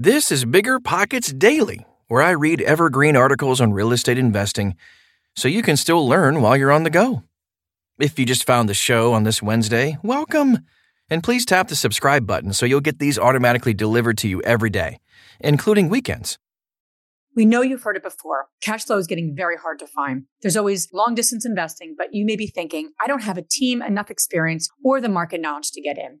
This is Bigger Pockets Daily, where I read evergreen articles on real estate investing so you can still learn while you're on the go. If you just found the show on this Wednesday, welcome. And please tap the subscribe button so you'll get these automatically delivered to you every day, including weekends. We know you've heard it before. Cash flow is getting very hard to find. There's always long distance investing, but you may be thinking, I don't have a team, enough experience, or the market knowledge to get in.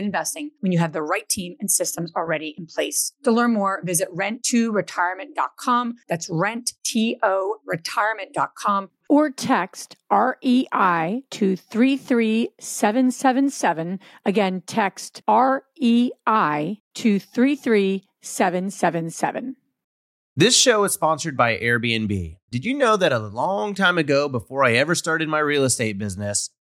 investing when you have the right team and systems already in place. To learn more, visit rent2retirement.com. That's rent, T-O, retirement.com. Or text REI to 33777. Again, text REI to 33777. This show is sponsored by Airbnb. Did you know that a long time ago, before I ever started my real estate business,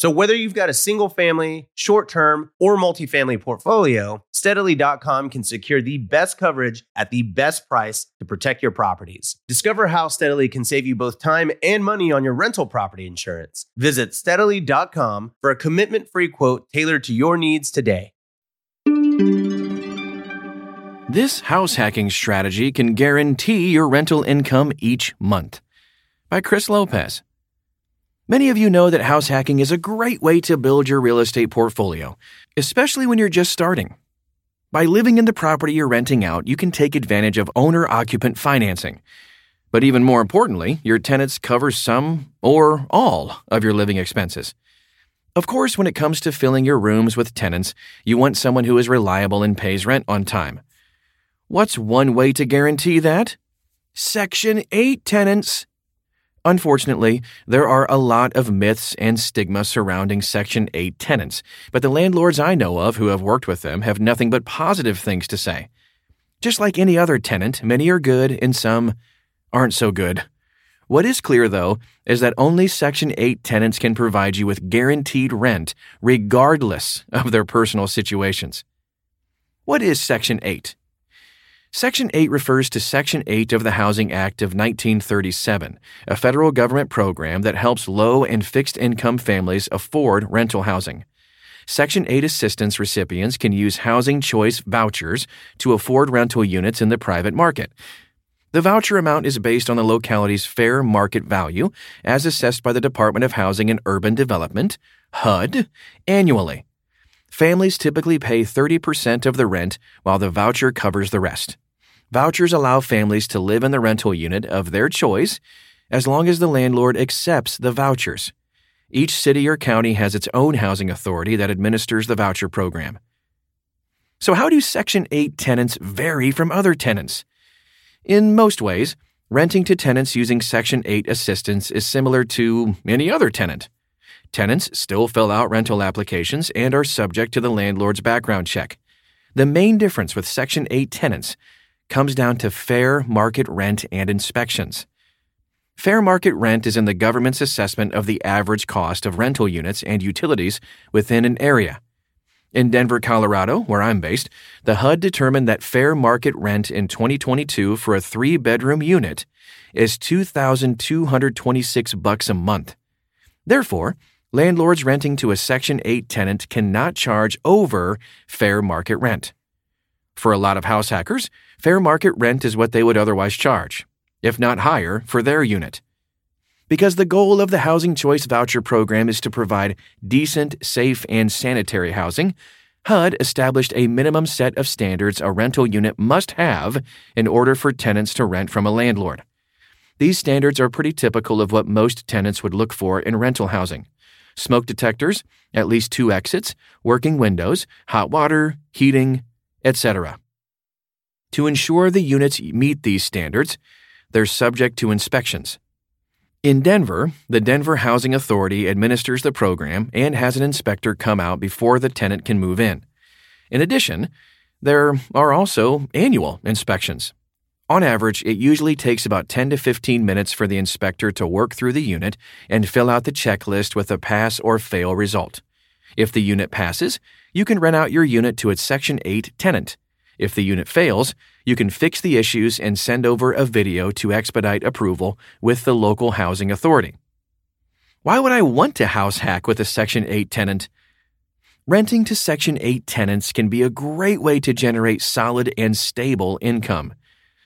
So whether you've got a single family, short term, or multifamily portfolio, steadily.com can secure the best coverage at the best price to protect your properties. Discover how Steadily can save you both time and money on your rental property insurance. Visit steadily.com for a commitment free quote tailored to your needs today. This house hacking strategy can guarantee your rental income each month. By Chris Lopez. Many of you know that house hacking is a great way to build your real estate portfolio, especially when you're just starting. By living in the property you're renting out, you can take advantage of owner occupant financing. But even more importantly, your tenants cover some or all of your living expenses. Of course, when it comes to filling your rooms with tenants, you want someone who is reliable and pays rent on time. What's one way to guarantee that? Section 8 tenants. Unfortunately, there are a lot of myths and stigma surrounding Section 8 tenants, but the landlords I know of who have worked with them have nothing but positive things to say. Just like any other tenant, many are good and some aren't so good. What is clear, though, is that only Section 8 tenants can provide you with guaranteed rent, regardless of their personal situations. What is Section 8? Section 8 refers to Section 8 of the Housing Act of 1937, a federal government program that helps low and fixed income families afford rental housing. Section 8 assistance recipients can use housing choice vouchers to afford rental units in the private market. The voucher amount is based on the locality's fair market value as assessed by the Department of Housing and Urban Development, HUD, annually. Families typically pay 30% of the rent while the voucher covers the rest. Vouchers allow families to live in the rental unit of their choice as long as the landlord accepts the vouchers. Each city or county has its own housing authority that administers the voucher program. So, how do Section 8 tenants vary from other tenants? In most ways, renting to tenants using Section 8 assistance is similar to any other tenant. Tenants still fill out rental applications and are subject to the landlord's background check. The main difference with Section 8 tenants comes down to fair market rent and inspections. Fair market rent is in the government's assessment of the average cost of rental units and utilities within an area. In Denver, Colorado, where I'm based, the HUD determined that fair market rent in 2022 for a 3-bedroom unit is 2226 bucks a month. Therefore, landlords renting to a Section 8 tenant cannot charge over fair market rent. For a lot of house hackers, fair market rent is what they would otherwise charge if not higher, for their unit. Because the goal of the Housing Choice Voucher Program is to provide decent, safe, and sanitary housing, HUD established a minimum set of standards a rental unit must have in order for tenants to rent from a landlord. These standards are pretty typical of what most tenants would look for in rental housing smoke detectors, at least two exits, working windows, hot water, heating, etc. To ensure the units meet these standards, they're subject to inspections. In Denver, the Denver Housing Authority administers the program and has an inspector come out before the tenant can move in. In addition, there are also annual inspections. On average, it usually takes about 10 to 15 minutes for the inspector to work through the unit and fill out the checklist with a pass or fail result. If the unit passes, you can rent out your unit to its Section 8 tenant. If the unit fails, you can fix the issues and send over a video to expedite approval with the local housing authority. Why would I want to house hack with a Section 8 tenant? Renting to Section 8 tenants can be a great way to generate solid and stable income.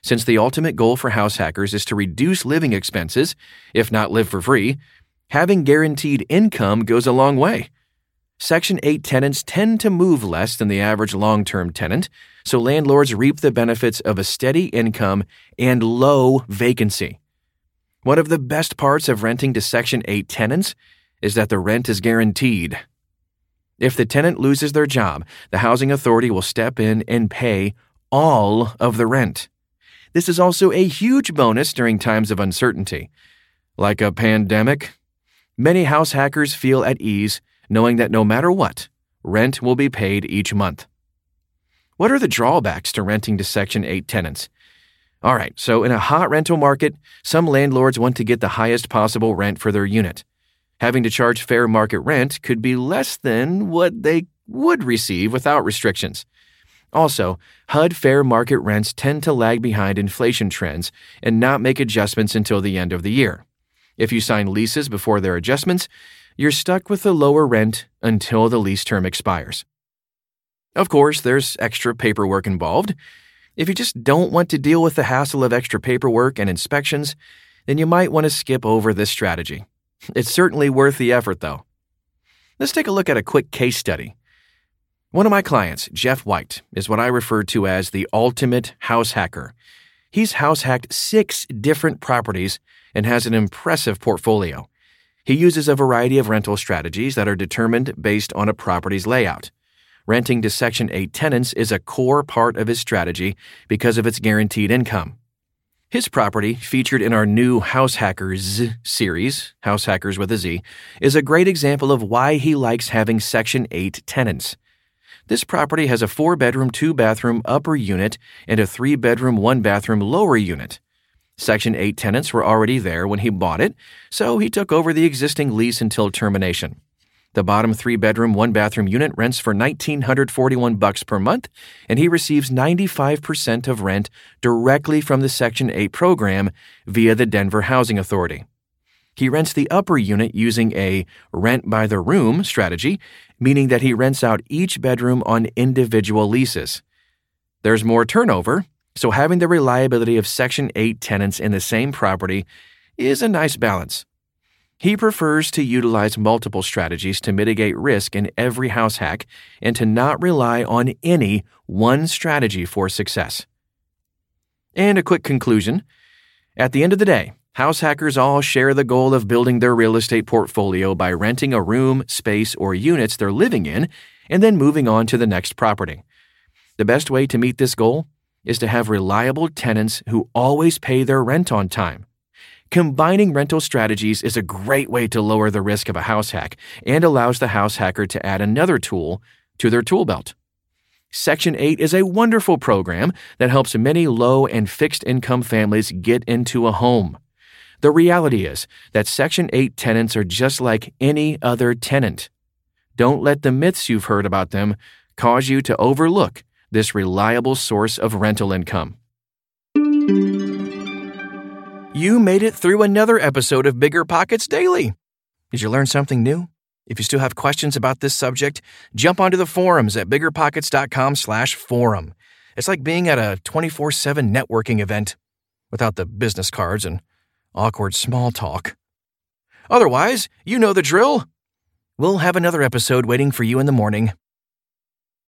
Since the ultimate goal for house hackers is to reduce living expenses, if not live for free, having guaranteed income goes a long way. Section 8 tenants tend to move less than the average long term tenant, so landlords reap the benefits of a steady income and low vacancy. One of the best parts of renting to Section 8 tenants is that the rent is guaranteed. If the tenant loses their job, the housing authority will step in and pay all of the rent. This is also a huge bonus during times of uncertainty. Like a pandemic, many house hackers feel at ease knowing that no matter what, rent will be paid each month. What are the drawbacks to renting to Section 8 tenants? All right, so in a hot rental market, some landlords want to get the highest possible rent for their unit. Having to charge fair market rent could be less than what they would receive without restrictions. Also, HUD fair market rents tend to lag behind inflation trends and not make adjustments until the end of the year. If you sign leases before their adjustments, you're stuck with the lower rent until the lease term expires. Of course, there's extra paperwork involved. If you just don't want to deal with the hassle of extra paperwork and inspections, then you might want to skip over this strategy. It's certainly worth the effort, though. Let's take a look at a quick case study. One of my clients, Jeff White, is what I refer to as the ultimate house hacker. He's house hacked six different properties and has an impressive portfolio. He uses a variety of rental strategies that are determined based on a property's layout. Renting to Section 8 tenants is a core part of his strategy because of its guaranteed income. His property, featured in our new House Hackers series, House Hackers with a Z, is a great example of why he likes having Section 8 tenants. This property has a four bedroom, two bathroom upper unit and a three bedroom, one bathroom lower unit. Section 8 tenants were already there when he bought it, so he took over the existing lease until termination. The bottom three bedroom, one bathroom unit rents for 1941 bucks per month, and he receives 95% of rent directly from the Section 8 program via the Denver Housing Authority. He rents the upper unit using a rent by the room strategy, meaning that he rents out each bedroom on individual leases. There's more turnover, so having the reliability of Section 8 tenants in the same property is a nice balance. He prefers to utilize multiple strategies to mitigate risk in every house hack and to not rely on any one strategy for success. And a quick conclusion. At the end of the day, House hackers all share the goal of building their real estate portfolio by renting a room, space, or units they're living in and then moving on to the next property. The best way to meet this goal is to have reliable tenants who always pay their rent on time. Combining rental strategies is a great way to lower the risk of a house hack and allows the house hacker to add another tool to their tool belt. Section 8 is a wonderful program that helps many low and fixed income families get into a home. The reality is that Section 8 tenants are just like any other tenant. Don't let the myths you've heard about them cause you to overlook this reliable source of rental income. You made it through another episode of Bigger Pockets Daily. Did you learn something new? If you still have questions about this subject, jump onto the forums at biggerpockets.com/forum. It's like being at a 24/7 networking event without the business cards and awkward small talk. Otherwise, you know the drill. We'll have another episode waiting for you in the morning.